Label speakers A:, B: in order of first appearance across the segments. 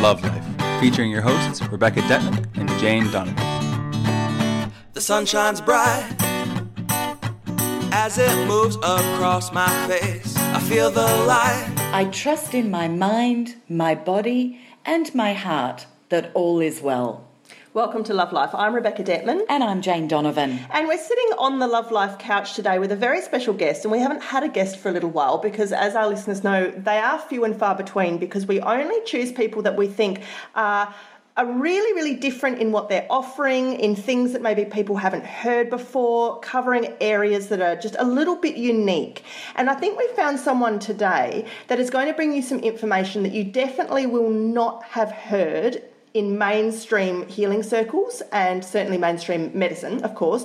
A: Love Life, featuring your hosts Rebecca Detman and Jane Donovan.
B: The sun shines bright as it moves across my face. I feel the light.
C: I trust in my mind, my body, and my heart that all is well.
D: Welcome to Love Life. I'm Rebecca Detman.
C: And I'm Jane Donovan.
D: And we're sitting on the Love Life couch today with a very special guest. And we haven't had a guest for a little while because, as our listeners know, they are few and far between because we only choose people that we think are are really, really different in what they're offering, in things that maybe people haven't heard before, covering areas that are just a little bit unique. And I think we found someone today that is going to bring you some information that you definitely will not have heard in mainstream healing circles and certainly mainstream medicine, of course,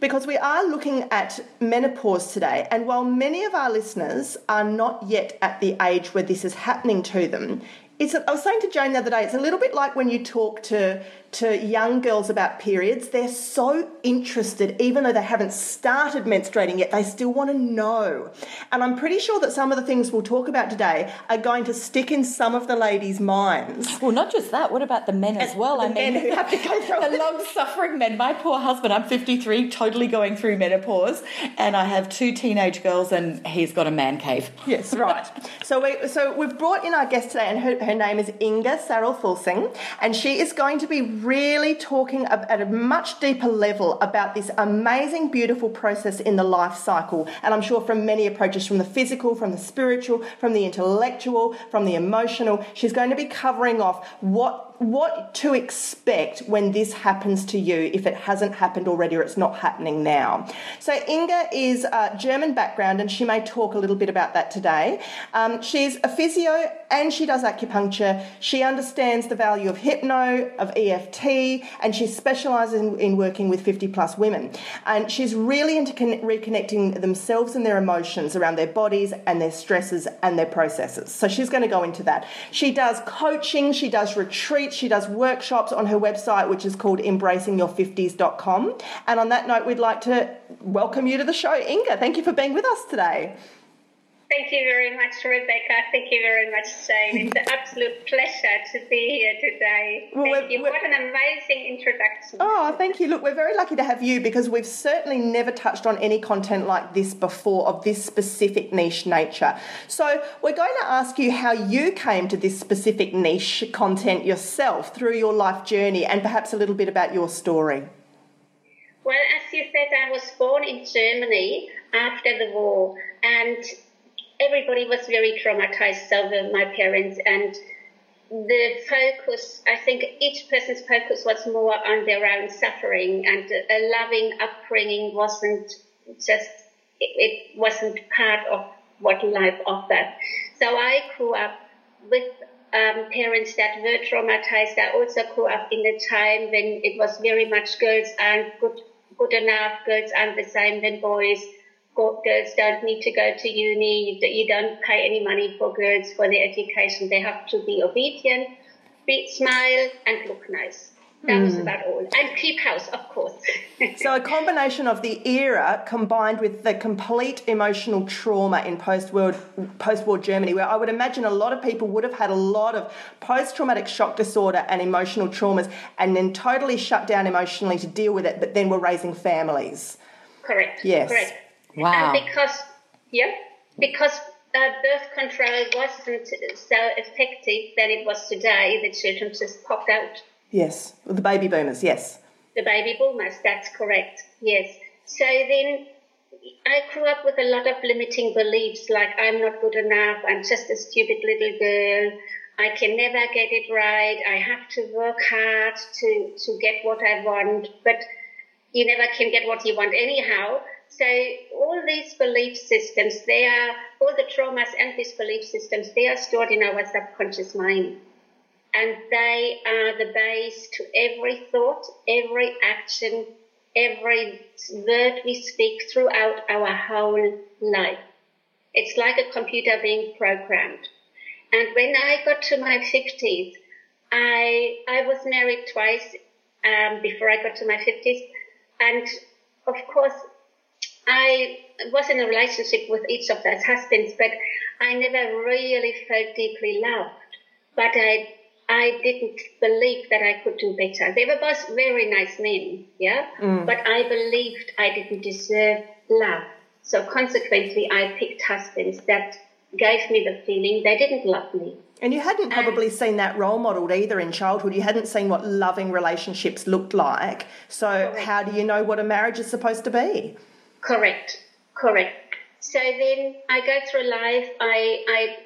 D: because we are looking at menopause today. And while many of our listeners are not yet at the age where this is happening to them, it's, I was saying to Jane the other day, it's a little bit like when you talk to to young girls about periods, they're so interested, even though they haven't started menstruating yet, they still want to know. And I'm pretty sure that some of the things we'll talk about today are going to stick in some of the ladies' minds.
C: Well, not just that, what about the men as
D: And
C: well? I mean,
D: men who have to go through
C: the long suffering men. My poor husband, I'm 53, totally going through menopause, and I have two teenage girls, and he's got a man cave.
D: Yes, right. so we so we've brought in our guest today, and her, her name is Inga Sarel Fulsing, and she is going to be really talking at a much deeper level about this amazing, beautiful process in the life cycle. And I'm sure from many approaches, from the physical, from the spiritual, from the intellectual, from the emotional, she's going to be covering off what what to expect when this happens to you if it hasn't happened already or it's not happening now. So Inga is a German background and she may talk a little bit about that today. Um, she's a physio and she does acupuncture. She understands the value of hypno, of EFT, and she specialises in, in working with 50 plus women. And she's really into con- reconnecting themselves and their emotions around their bodies and their stresses and their processes. So she's going to go into that. She does coaching, she does retreats, she does workshops on her website, which is called embracingyour50s.com. And on that note, we'd like to welcome you to the show, Inga. Thank you for being with us today.
E: Thank you very much, Rebecca. Thank you very much, Jane. It's an absolute pleasure to be here today.
D: Well,
E: Thank you. What an amazing introduction.
D: Oh, thank you. Look, we're very lucky to have you because we've certainly never touched on any content like this before of this specific niche nature. So, we're going to ask you how you came to this specific niche content yourself through your life journey and perhaps a little bit about your story.
E: Well, as you said, I was born in Germany after the war, and everybody was very traumatized. So were my parents, and the focus, I think each person's focus was more on their own suffering, and a loving upbringing wasn't just, it, it wasn't part of what life offered. So I grew up with um, parents that were traumatized. I also grew up in a time when it was very much girls aren't good, good enough, girls aren't the same than boys. Girls don't need to go to uni. You you don't pay any money for girls for their education. They have to be obedient, be, smile, and look nice. That was hmm. about all. And keep house, of course.
D: So, a combination of the era combined with the complete emotional trauma in post-war, post-war Germany, where I would imagine a lot of people would have had a lot of post-traumatic shock disorder and emotional traumas, and then totally shut down emotionally to deal with it, but then were raising families.
E: Correct.
D: Yes.
E: Correct.
C: Wow.
E: And because, yeah, because uh, birth control wasn't so effective than it was today, the children just popped out.
D: Yes, the baby boomers. Yes.
E: The baby boomers, that's correct. Yes. So then I grew up with a lot of limiting beliefs like I'm not good enough, I'm just a stupid little girl, I can never get it right, I have to work hard to, to get what I want, but you never can get what you want anyhow. So all these belief systems, they are, all the traumas and these belief systems, they are stored in our subconscious mind and they are the base to every thought, every action, every word we speak throughout our whole life. It's like a computer being programmed. And when I got to my 50s, I, I was married twice um, before I got to my 50s. And of course, I was in a relationship with each of those husbands, but I never really felt deeply loved. But I I didn't believe that I could do better. They were both very nice men, yeah, mm. but I believed I didn't deserve love. So consequently, I picked husbands that gave me the feeling they didn't love me.
D: And you hadn't probably seen that role modelled either in childhood. You hadn't seen what loving relationships looked like. So, how do you know what a marriage is supposed to be?
E: Correct, correct. So then I go through life. I, I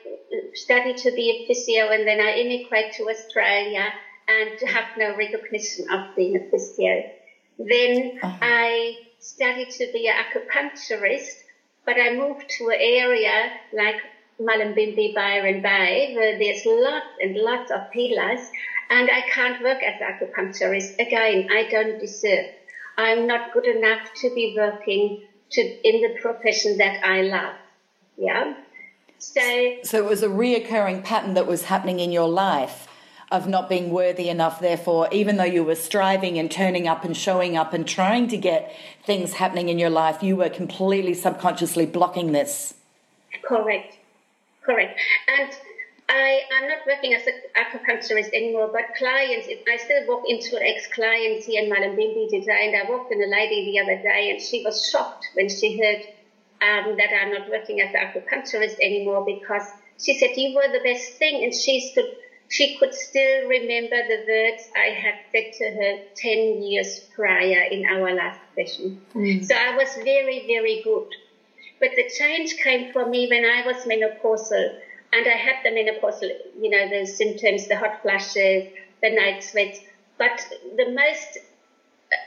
E: study to be a physio and then I immigrate to Australia and have no recognition of being a physio. Then uh-huh. I study to be an acupuncturist, but I moved to an area like Mullumbimby, Byron Bay, where there's lots and lots of healers, and I can't work as an acupuncturist. Again, I don't deserve. I'm not good enough to be working to in the profession that I love. Yeah. So
C: So it was a reoccurring pattern that was happening in your life of not being worthy enough, therefore, even though you were striving and turning up and showing up and trying to get things happening in your life, you were completely subconsciously blocking this.
E: Correct, correct. And I, I'm not working as an acupuncturist anymore, but clients, I still walk into ex-clients here in today, and I walked in a lady the other day, and she was shocked when she heard um, that I'm not working as an acupuncturist anymore because she said you were the best thing, and she stood, she could still remember the words I had said to her ten years prior in our last session. So I was very, very good. But the change came for me when I was menopausal and I had the menopausal, you know, the symptoms, the hot flashes, the night sweats. But the most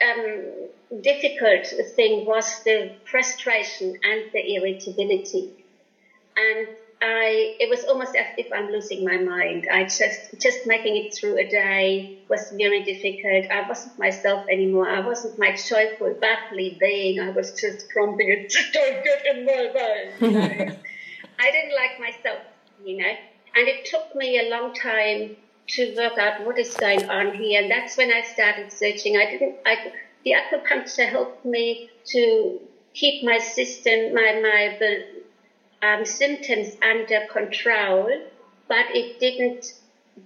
E: um, difficult thing was the frustration and the irritability. And I, it was almost as if I'm losing my mind. I just, just making it through a day was very difficult. I wasn't myself anymore. I wasn't my joyful, bubbly being. I was just grumpy and just don't get in my way. I didn't like myself, you know. And it took me a long time to work out what is going on here. And that's when I started searching. I didn't, I, the acupuncture helped me to keep my system, my, my, um, symptoms under control, but it didn't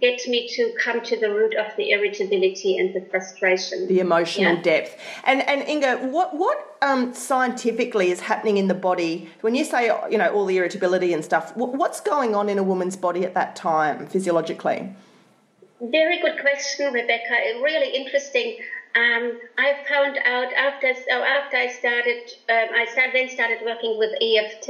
E: get me to come to the root of the irritability and the frustration.
D: The emotional
E: Yeah.
D: depth. And and Inga, what what um, scientifically is happening in the body when you say you know all the irritability and stuff? What's going on in a woman's body at that time physiologically?
E: Very good question, Rebecca. Really interesting. Um, I found out after so after I started, um, I start, then started working with EFT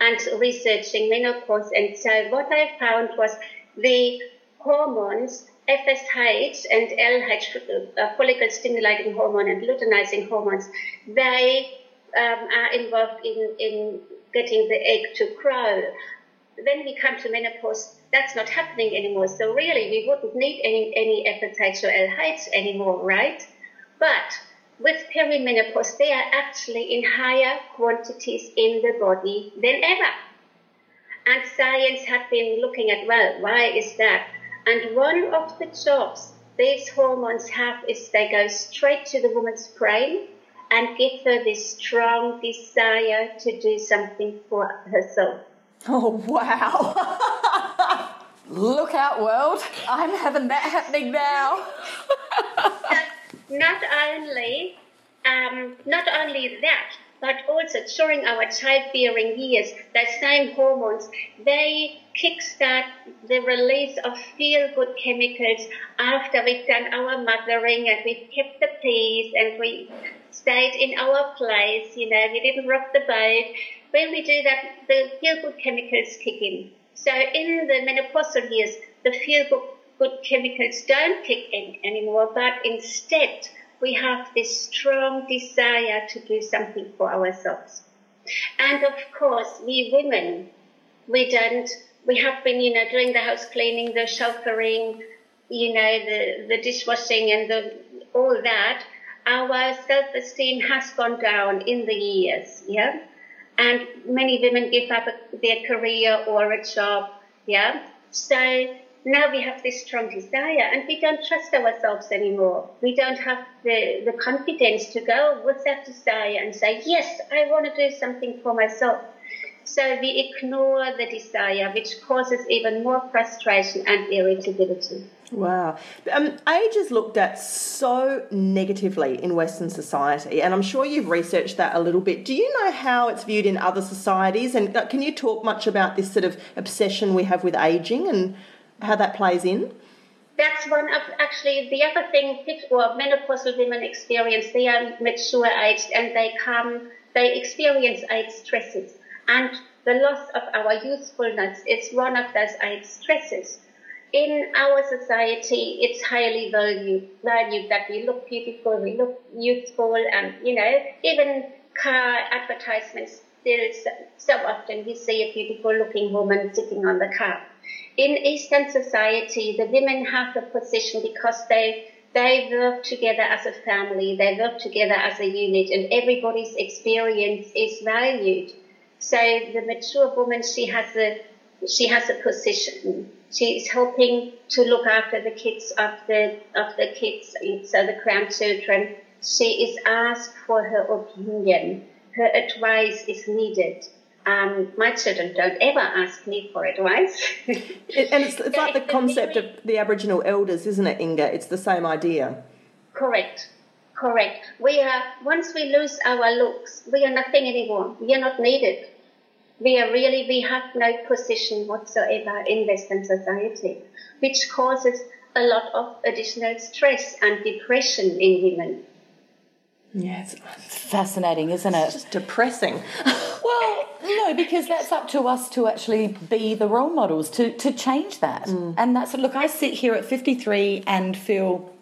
E: and researching menopause. And so what I found was the hormones FSH and LH, uh, follicle stimulating hormone and luteinizing hormones, they um, are involved in, in getting the egg to grow when we come to menopause, that's not happening anymore. So really, we wouldn't need any, any FSH or LH anymore, right? But with perimenopause, they are actually in higher quantities in the body than ever. And science have been looking at, well, why is that? And one of the jobs these hormones have is they go straight to the woman's brain and give her this strong desire to do something for herself.
D: Oh wow!
C: Look out, world. I'm having that happening now.
E: not only um, not only that, but also during our childbearing years, the same hormones they kickstart the release of feel-good chemicals after we've done our mothering and we've kept the peace and we stayed in our place. You know, we didn't rock the boat. When we do that, the feel-good chemicals kick in. So in the menopausal years, the feel-good chemicals don't kick in anymore, but instead we have this strong desire to do something for ourselves. And of course, we women, we don't, we have been, you know, doing the house cleaning, the chauffeuring, you know, the, the dishwashing and the, all that. Our self-esteem has gone down in the years, yeah? And many women give up their career or a job, yeah? So now we have this strong desire and we don't trust ourselves anymore. We don't have the, the confidence to go with that desire and say, yes, I want to do something for myself. So we ignore the desire, which causes even more frustration and irritability.
D: Wow. Um, age is looked at so negatively in Western society, and I'm sure you've researched that a little bit. Do you know how it's viewed in other societies? And uh, can you talk much about this sort of obsession we have with aging and how that plays in?
E: That's one of actually the other thing or menopausal women experience. They are mature aged and they come, they experience age stresses. And the loss of our youthfulness is one of those age stresses. In our society, it's highly valued, valued that we look beautiful, we look youthful, and you know, even car advertisements still so often we see a beautiful looking woman sitting on the car. In Eastern society, the women have a position because they they work together as a family, they work together as a unit, and everybody's experience is valued. So the mature woman, she has a she has a position. She is helping to look after the kids of the of the kids, so the grandchildren. She is asked for her opinion. Her advice is needed. Um, my children don't ever ask me for advice.
D: it, and it's, it's like the concept of the Aboriginal elders, isn't it, Inga? It's the same idea.
E: Correct. Correct. We are once we lose our looks, we are nothing anymore. We are not needed. We are really we have no position whatsoever in Western society, which causes a lot of additional stress and depression in women.
C: Yeah, it's fascinating, isn't it?
D: It's just depressing.
C: well, no, because that's up to us to actually be the role models to to change that. Mm. And that's look, I sit here at 53 and feel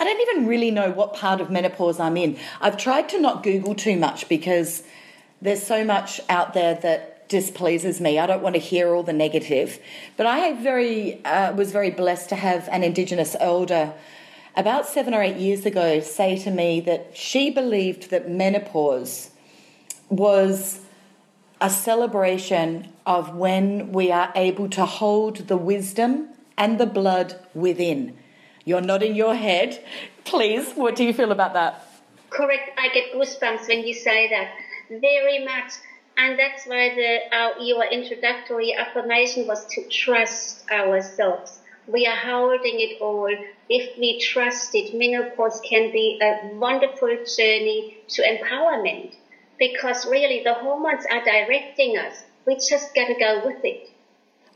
C: I don't even really know what part of menopause I'm in. I've tried to not Google too much because there's so much out there that displeases me. I don't want to hear all the negative. But I very uh, was very blessed to have an Indigenous elder about seven or eight years ago say to me that she believed that menopause was a celebration of when we are able to hold the wisdom and the blood within. You're nodding your head. Please, what do you feel about that?
E: Correct. I get goosebumps when you say that. Very much. And that's why the, our, your introductory affirmation was to trust ourselves. We are holding it all. If we trust it, menopause can be a wonderful journey to empowerment because really the hormones are directing us. We just got to go with it.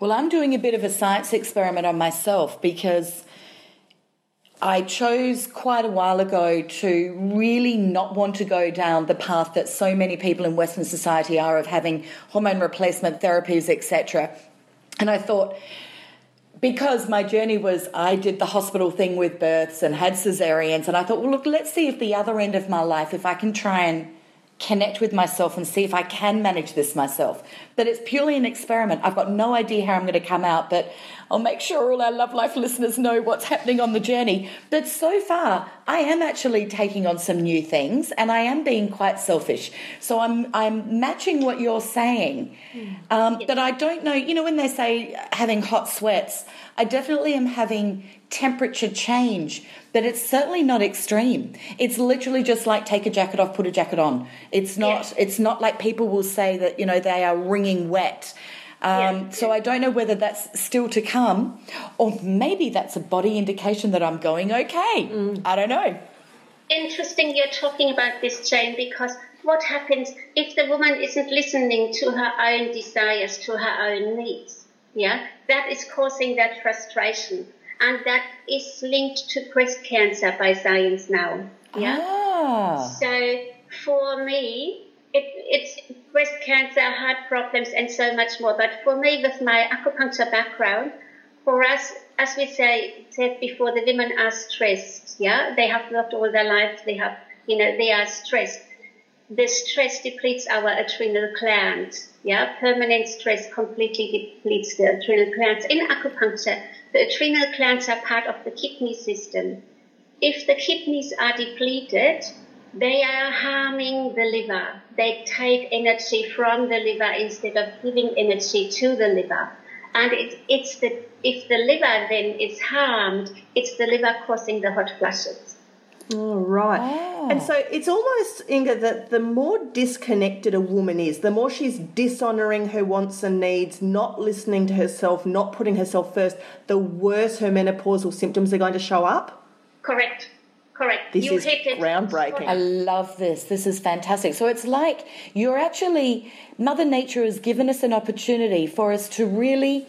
C: Well, I'm doing a bit of a science experiment on myself because I chose quite a while ago to really not want to go down the path that so many people in Western society are of having hormone replacement therapies, etc. And I thought, because my journey was I did the hospital thing with births and had cesareans, and I thought, well, look, let's see if the other end of my life, if I can try and connect with myself and see if I can manage this myself. But it's purely an experiment. I've got no idea how I'm going to come out, but I'll make sure all our Love Life listeners know what's happening on the journey. But so far, I am actually taking on some new things and I am being quite selfish. So I'm, I'm matching what you're saying. Um, but I don't know, you know, when they say having hot sweats, I definitely am having temperature change, but it's certainly not extreme. It's literally just like take a jacket off, put a jacket on. It's not. It's not like people will say that you know they are wringing wet. Um, yeah. So I don't know whether that's still to come, or maybe that's a body indication that I'm going okay. Mm. I don't know.
E: Interesting, you're talking about this, Jane, because what happens if the woman isn't listening to her own desires, to her own needs? Yeah, that is causing that frustration and that is linked to breast cancer by science now. Yeah.
C: Ah.
E: So for me, it, it's breast cancer, heart problems, and so much more. But for me, with my acupuncture background, for us, as we say said before, the women are stressed. Yeah, they have worked all their life. They have, you know, they are stressed. The stress depletes our adrenal glands. Yeah, permanent stress completely depletes the adrenal glands. In acupuncture, the adrenal glands are part of the kidney system. If the kidneys are depleted, they are harming the liver. They take energy from the liver instead of giving energy to the liver. And it, it's the, if the liver then is harmed, it's the liver causing the hot flushes.
D: All right.
C: Oh.
D: And so it's almost, Inga, that the more disconnected a woman is, the more she's dishonoring her wants and needs, not listening to herself, not putting herself first, the worse her menopausal symptoms are going to show up.
E: Correct. Correct.
D: This
E: you
D: is groundbreaking.
C: I love this. This is fantastic. So it's like you're actually, Mother Nature has given us an opportunity for us to really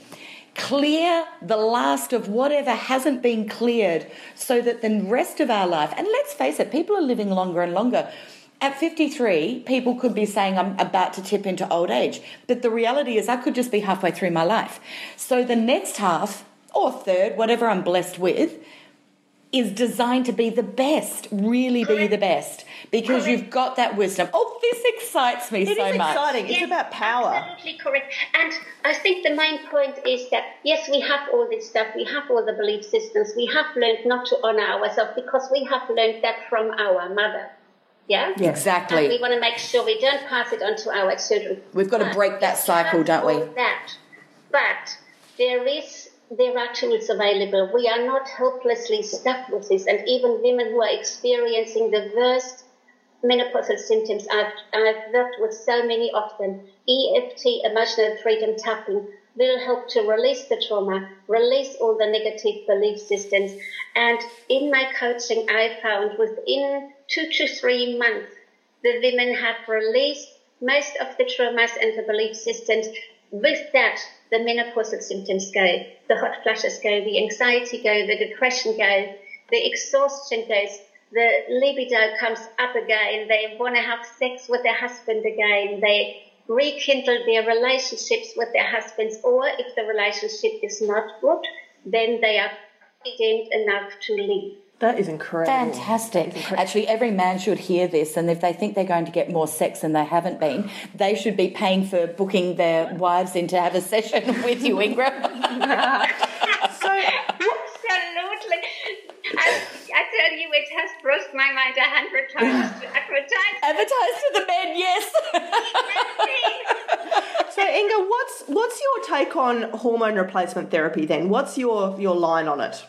C: clear the last of whatever hasn't been cleared so that the rest of our life, and let's face it, people are living longer and longer. At 53, people could be saying, I'm about to tip into old age. But the reality is, I could just be halfway through my life. So the next half, or third, whatever I'm blessed with, is designed to be the best, really be the best, because
E: Correct.
C: you've got that wisdom. Oh, this excites me
D: It is
C: so much.
D: It is exciting. It's
E: Yes,
D: about power.
E: Absolutely correct. And I think the main point is that yes, we have all this stuff, we have all the belief systems, we have learned not to honor ourselves because we have learned that from our mother. Yeah? And we want to make sure we don't pass it on to our children.
C: We've got to break that cycle, don't we?
E: That. But there is there are tools available. We are not hopelessly stuck with this. And even women who are experiencing the worst menopausal symptoms, I've, I've worked with so many of them. EFT, emotional freedom tapping, will help to release the trauma, release all the negative belief systems. And in my coaching, I found within two to three months, the women have released most of the traumas and the belief systems. With that, the menopausal symptoms go, the hot flushes go, the anxiety go, the depression go, the exhaustion goes, the libido comes up again, they want to have sex with their husband again, they rekindle their relationships with their husbands, or if the relationship is not good, then they are enough to leave.
D: That is incredible.
C: Fantastic. Actually, every man should hear this, and if they think they're going to get more sex than they haven't been, they should be paying for booking their wives in to have a session with you, Ingram.
D: So,
E: Absolutely. I, I tell you, it has crossed my mind a hundred times to advertise.
C: Advertise to the men, yes.
D: so Inga, what's what's your take on hormone replacement therapy then? What's your your line on it?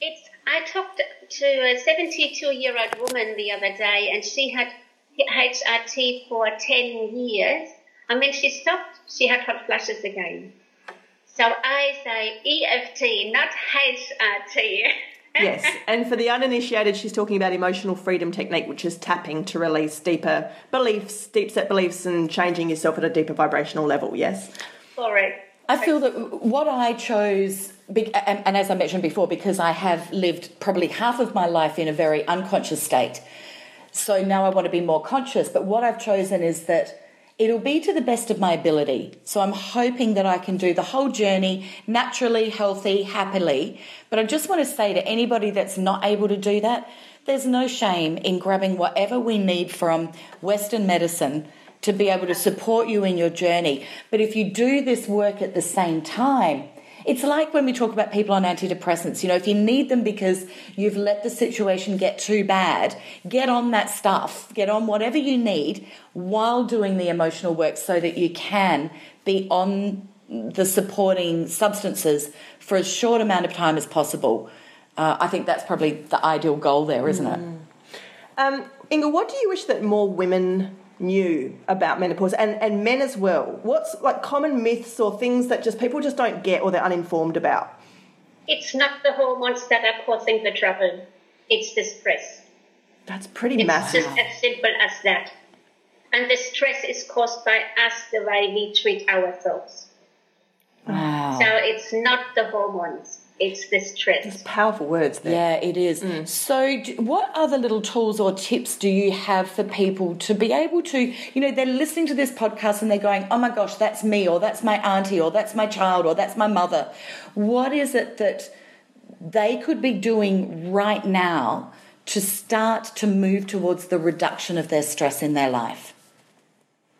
E: It's. I talked to a 72 year old woman the other day, and she had HRT for 10 years. And when she stopped, she had hot flashes again. So I say EFT, not HRT.
D: Yes, and for the uninitiated, she's talking about emotional freedom technique, which is tapping to release deeper beliefs, deep set beliefs, and changing yourself at a deeper vibrational level. Yes.
E: Correct.
C: I feel that what I chose, and, as I mentioned before, because I have lived probably half of my life in a very unconscious state, so now I want to be more conscious. But what I've chosen is that it'll be to the best of my ability. So I'm hoping that I can do the whole journey naturally, healthy, happily. But I just want to say to anybody that's not able to do that, there's no shame in grabbing whatever we need from Western medicine to be able to support you in your journey. But if you do this work at the same time, it's like when we talk about people on antidepressants. You know, if you need them because you've let the situation get too bad, get on that stuff, get on whatever you need while doing the emotional work so that you can be on the supporting substances for as short amount of time as possible. Uh, I think that's probably the ideal goal there, isn't it?
D: Um, Inga, what do you wish that more women knew about menopause and, and men as well? What's like common myths or things that just people just don't get or they're uninformed about?
E: It's not the hormones that are causing the trouble. It's the stress.
D: That's pretty
E: It's
D: massive.
E: It's just as simple as that. And the stress is caused by us the way we treat ourselves.
C: Wow.
E: So it's not the hormones, it's the stress.
D: Powerful words there.
C: Yeah, it is. Mm. So, d- what other little tools or tips do you have for people to be able to, you know, they're listening to this podcast and they're going, oh my gosh, that's me, or that's my auntie, or that's my child, or that's my mother. What is it that they could be doing right now to start to move towards the reduction of their stress in their life?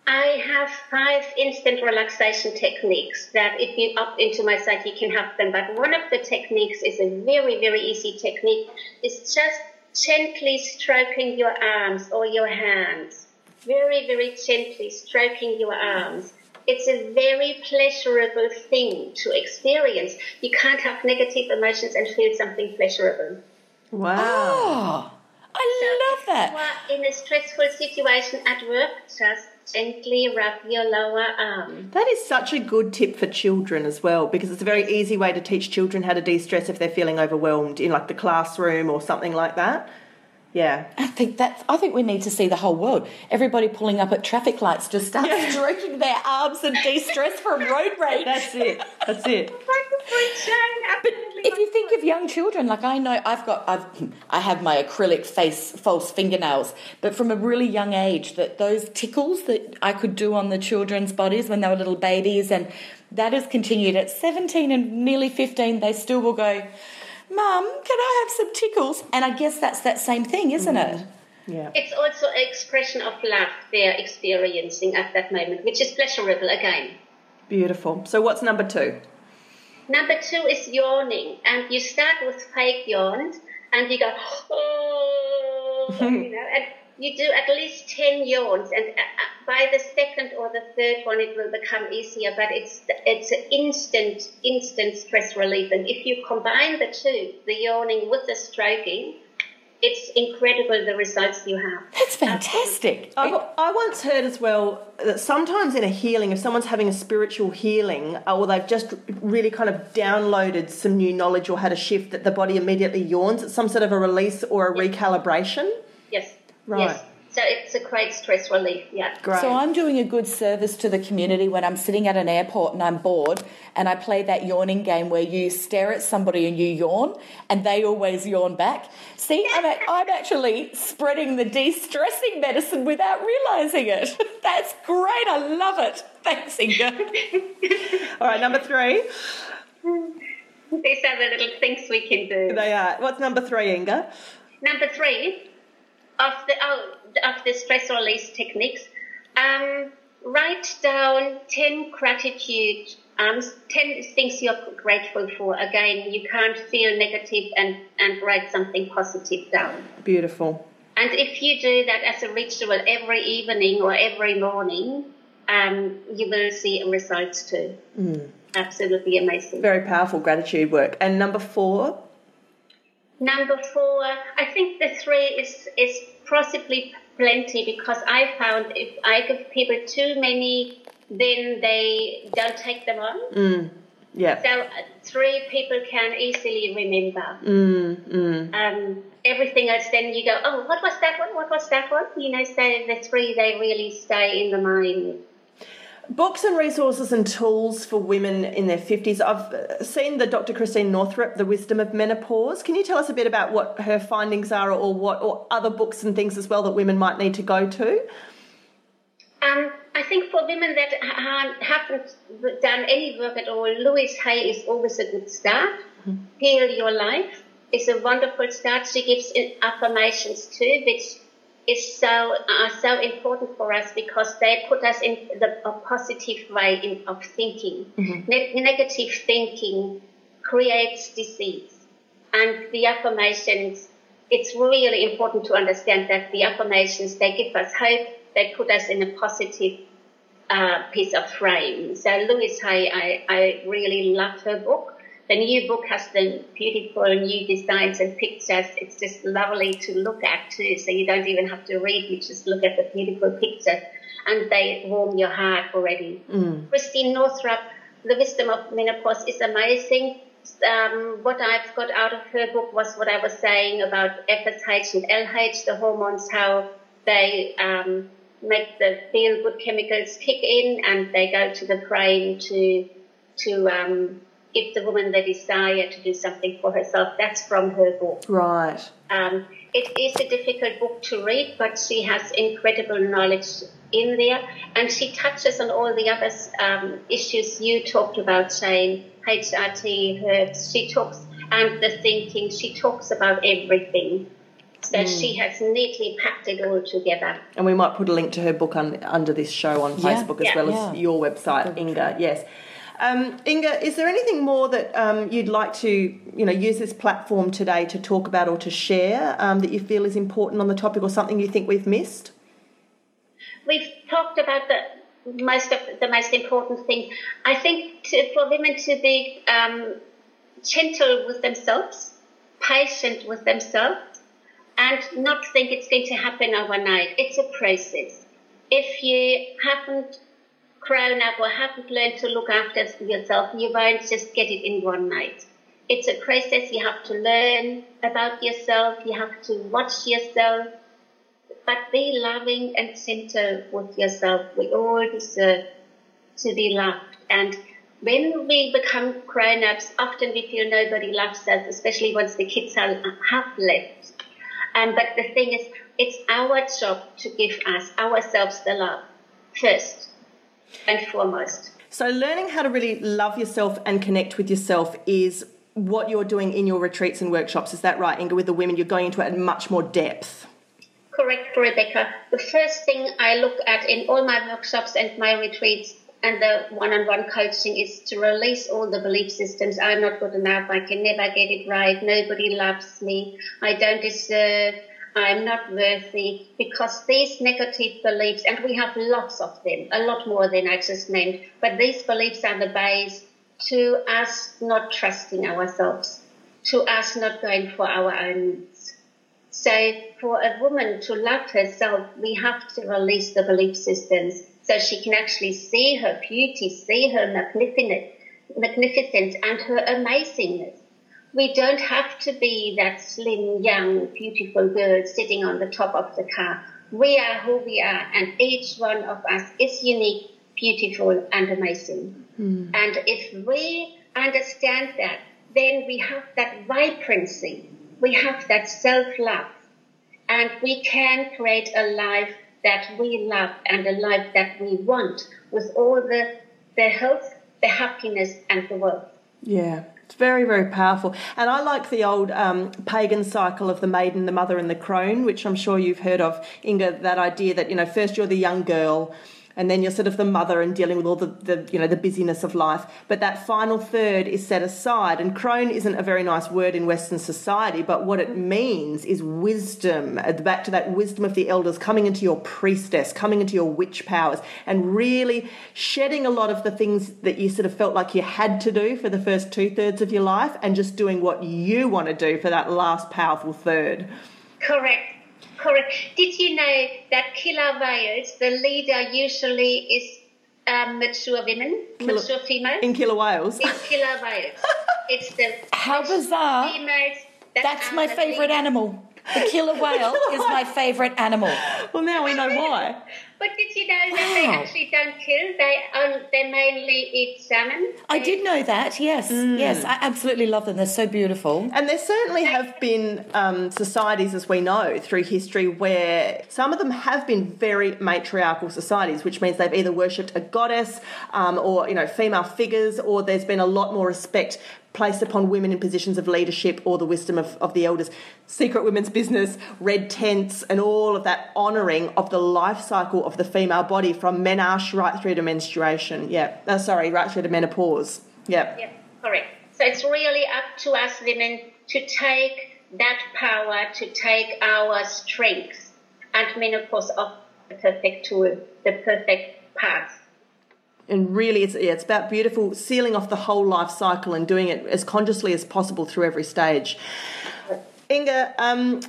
E: I have five instant relaxation techniques that if you up into my site, you can have them. But one of the techniques is a very, very easy technique. It's just gently stroking your arms or your hands. Very, very gently stroking your arms. It's a very pleasurable thing to experience. You can't have negative emotions and feel something pleasurable.
D: Wow.
C: Oh, I love
E: if
C: that.
E: You are in a stressful situation at work, just gently rub your lower arm.
D: That is such a good tip for children as well because it's a very easy way to teach children how to de stress if they're feeling overwhelmed in like the classroom or something like that. Yeah.
C: I think that's I think we need to see the whole world. Everybody pulling up at traffic lights just start stroking their arms and de-stress from road rage.
D: That's it. That's it.
C: But if you think of young children, like I know, I've got, I've, I have my acrylic face false fingernails, but from a really young age, that those tickles that I could do on the children's bodies when they were little babies, and that has continued at seventeen and nearly fifteen. They still will go, "Mum, can I have some tickles?" And I guess that's that same thing, isn't mm-hmm. it?
D: Yeah.
E: It's also an expression of love they're experiencing at that moment, which is pleasurable again.
D: Beautiful. So what's number two?
E: Number two is yawning, and you start with fake yawns, and you go, oh, you know, and you do at least 10 yawns, and uh, uh, by the second or the third one, it will become easier, but it's, it's an instant, instant stress relief. And if you combine the two, the yawning with the stroking, it's incredible the results you have.
C: That's fantastic.
D: I, I once heard as well that sometimes in a healing, if someone's having a spiritual healing uh, or they've just really kind of downloaded some new knowledge or had a shift, that the body immediately yawns. It's some sort of a release or a recalibration.
E: Yes.
D: Right.
E: Yes. So it's a great stress relief, yeah.
D: Great.
C: So I'm doing a good service to the community when I'm sitting at an airport and I'm bored and I play that yawning game where you stare at somebody and you yawn and they always yawn back. See, I'm, a- I'm actually spreading the de-stressing medicine without realising it. That's great. I love it. Thanks, Inga.
D: All right, number three.
E: These are the little things we can do.
D: They are. What's number three, Inga?
E: Number three of the oh, of the stress release techniques, um, write down ten gratitude, um, ten things you're grateful for. Again, you can't feel negative and and write something positive down.
D: Beautiful.
E: And if you do that as a ritual every evening or every morning, um, you will see results too. Absolutely amazing.
D: Very powerful gratitude work. And number four.
E: Number four, I think the three is is possibly plenty because I found if I give people too many, then they don't take them on.
D: Yeah.
E: So uh, three people can easily remember. Um, everything else, then you go, oh, what was that one? What was that one? You know, so the three they really stay in the mind.
D: Books and resources and tools for women in their 50s. I've uh, seen the Dr. Christine Northrup, The Wisdom of Menopause. Can you tell us a bit about what her findings are or what or other books and things as well that women might need to go to?
E: Um, I think for women that ha- haven't done any work at all, Louise Hay is always a good start. Heal Your Life is a wonderful start. She gives in- affirmations too, which is so are so important for us because they put us in the a positive way in, of thinking. Ne- negative thinking creates disease, and the affirmations. It's really important to understand that the affirmations they give us hope. They put us in a positive uh, piece of frame. So Louise Hay, I, I really love her book. The new book has the beautiful new designs and pictures. It's just lovely to look at too. So you don't even have to read, you just look at the beautiful pictures and they warm your heart already. Christine Northrup, The Wisdom of Menopause is amazing. Um, what I've got out of her book was what I was saying about FSH and LH, the hormones, how they um, make the feel good chemicals kick in and they go to the brain to to um, give the woman the desire to do something for herself. That's from her book.
D: Right.
E: Um, it is a difficult book to read, but she has incredible knowledge in there, and she touches on all the other um, issues you talked about, Jane, HRT, herbs. She talks and the thinking. She talks about everything. So she has neatly packed it all together.
D: And we might put a link to her book un- under this show on
C: Yeah.
D: Facebook as
E: Yeah.
D: well
C: Yeah.
D: as your website, Inga. Yes. Um, Inga, is there anything more that um, you'd like to, you know, use this platform today to talk about or to share um, that you feel is important on the topic, or something you think we've missed?
E: We've talked about the most of the most important thing. I think to, for women to be um, gentle with themselves, patient with themselves, and not think it's going to happen overnight. It's a process. If you haven't grown up or haven't learned to look after yourself, you won't just get it in one night. It's a process. You have to learn about yourself. You have to watch yourself. But be loving and gentle with yourself. We all deserve to be loved. And when we become grown ups, often we feel nobody loves us, especially once the kids are, have left. Um, but the thing is, it's our job to give us ourselves the love first and foremost.
D: So, learning how to really love yourself and connect with yourself is what you're doing in your retreats and workshops. Is that right, Inga? With the women, you're going into it at much more depth.
E: Correct, Rebecca. The first thing I look at in all my workshops and my retreats and the one-on-one coaching is to release all the belief systems. I'm not good enough. I can never get it right. Nobody loves me. I don't deserve. I'm not worthy because these negative beliefs, and we have lots of them, a lot more than I just named, but these beliefs are the base to us not trusting ourselves, to us not going for our own needs. So for a woman to love herself, we have to release the belief systems so she can actually see her beauty, see her magnificent, magnificence and her amazingness. We don't have to be that slim, young, beautiful girl sitting on the top of the car. We are who we are, and each one of us is unique, beautiful, and amazing. Mm. And if we understand that, then we have that vibrancy, we have that self love, and we can create a life that we love and a life that we want with all the, the health, the happiness, and the wealth.
D: Yeah. It's very, very powerful. And I like the old um, pagan cycle of the maiden, the mother, and the crone, which I'm sure you've heard of, Inga, that idea that, you know, first you're the young girl and then you're sort of the mother and dealing with all the, the you know the busyness of life. But that final third is set aside and crone isn't a very nice word in western society but what it means is wisdom uh, back to that wisdom of the elders coming into your priestess coming into your witch powers and really shedding a lot of the things that you sort of felt like you had to do for the first two thirds of your life and just doing what you want to do for that last powerful third.
E: Correct Correct. Did you know that killer whales, the leader usually is um, mature women, killer, mature females?
D: In killer whales?
E: In killer whales. it's the
C: How bizarre. females. That That's my favourite animal. The killer whale is my favourite animal.
D: Well, now we know why.
E: But did you know that they actually don't kill? They um, they mainly eat salmon.
C: I did know that. Yes, mm. yes, I absolutely love them. They're so beautiful.
D: And there certainly have been um, societies, as we know through history, where some of them have been very matriarchal societies, which means they've either worshipped a goddess um, or you know female figures, or there's been a lot more respect placed upon women in positions of leadership or the wisdom of, of the elders. Secret women's business, red tents, and all of that honouring of the life cycle of the female body from menarche right through to menstruation. Yeah, uh, sorry, right through to menopause. Yeah.
E: Yeah, correct. So it's really up to us women to take that power, to take our strength and menopause off the perfect tool, the perfect path
D: and really it's, yeah, it's about beautiful sealing off the whole life cycle and doing it as consciously as possible through every stage inga um,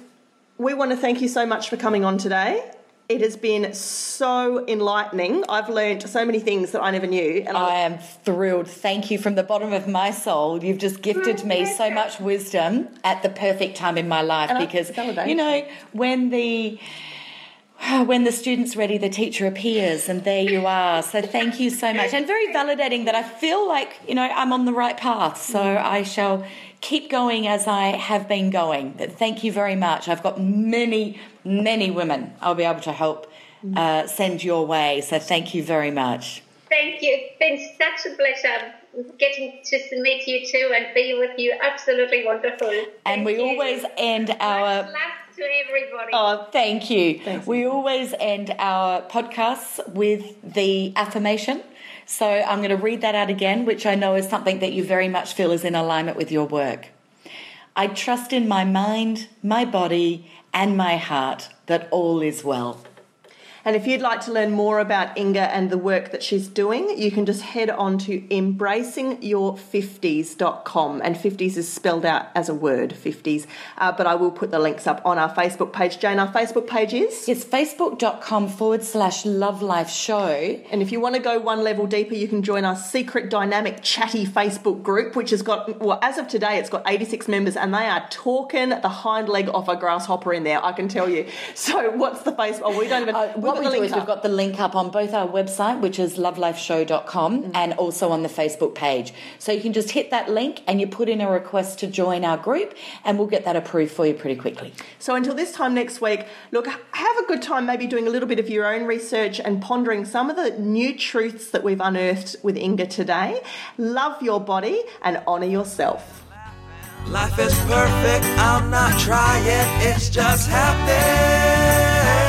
D: we want to thank you so much for coming on today it has been so enlightening. I've learned so many things that I never knew.
C: And I am thrilled. Thank you from the bottom of my soul. You've just gifted me so much wisdom at the perfect time in my life and because, you know, when the when the student's ready, the teacher appears, and there you are. So thank you so much, and very validating that I feel like you know I'm on the right path. So I shall keep going as I have been going. But thank you very much. I've got many, many women I'll be able to help uh, send your way. So thank you very much.
E: Thank you. It's been such a pleasure getting to meet you too and be with you. Absolutely wonderful. Thank
C: and we
E: you.
C: always end our.
E: To everybody.
C: Oh, thank you. Thanks. We always end our podcasts with the affirmation. So I'm going to read that out again, which I know is something that you very much feel is in alignment with your work. I trust in my mind, my body, and my heart that all is well.
D: And if you'd like to learn more about Inga and the work that she's doing, you can just head on to embracingyour50s.com. And 50s is spelled out as a word, 50s. Uh, but I will put the links up on our Facebook page. Jane, our Facebook page is?
C: It's facebook.com forward slash love life show.
D: And if you want to go one level deeper, you can join our secret dynamic chatty Facebook group, which has got, well, as of today, it's got 86 members and they are talking the hind leg off a grasshopper in there, I can tell you. So, what's the Facebook? Oh, we don't even.
C: Uh, what we do is
D: up.
C: we've got the link up on both our website, which is lovelifeshow.com, mm. and also on the Facebook page. So you can just hit that link and you put in a request to join our group, and we'll get that approved for you pretty quickly.
D: So until this time next week, look, have a good time maybe doing a little bit of your own research and pondering some of the new truths that we've unearthed with Inga today. Love your body and honour yourself.
B: Life is perfect, I'm not trying, it's just happening.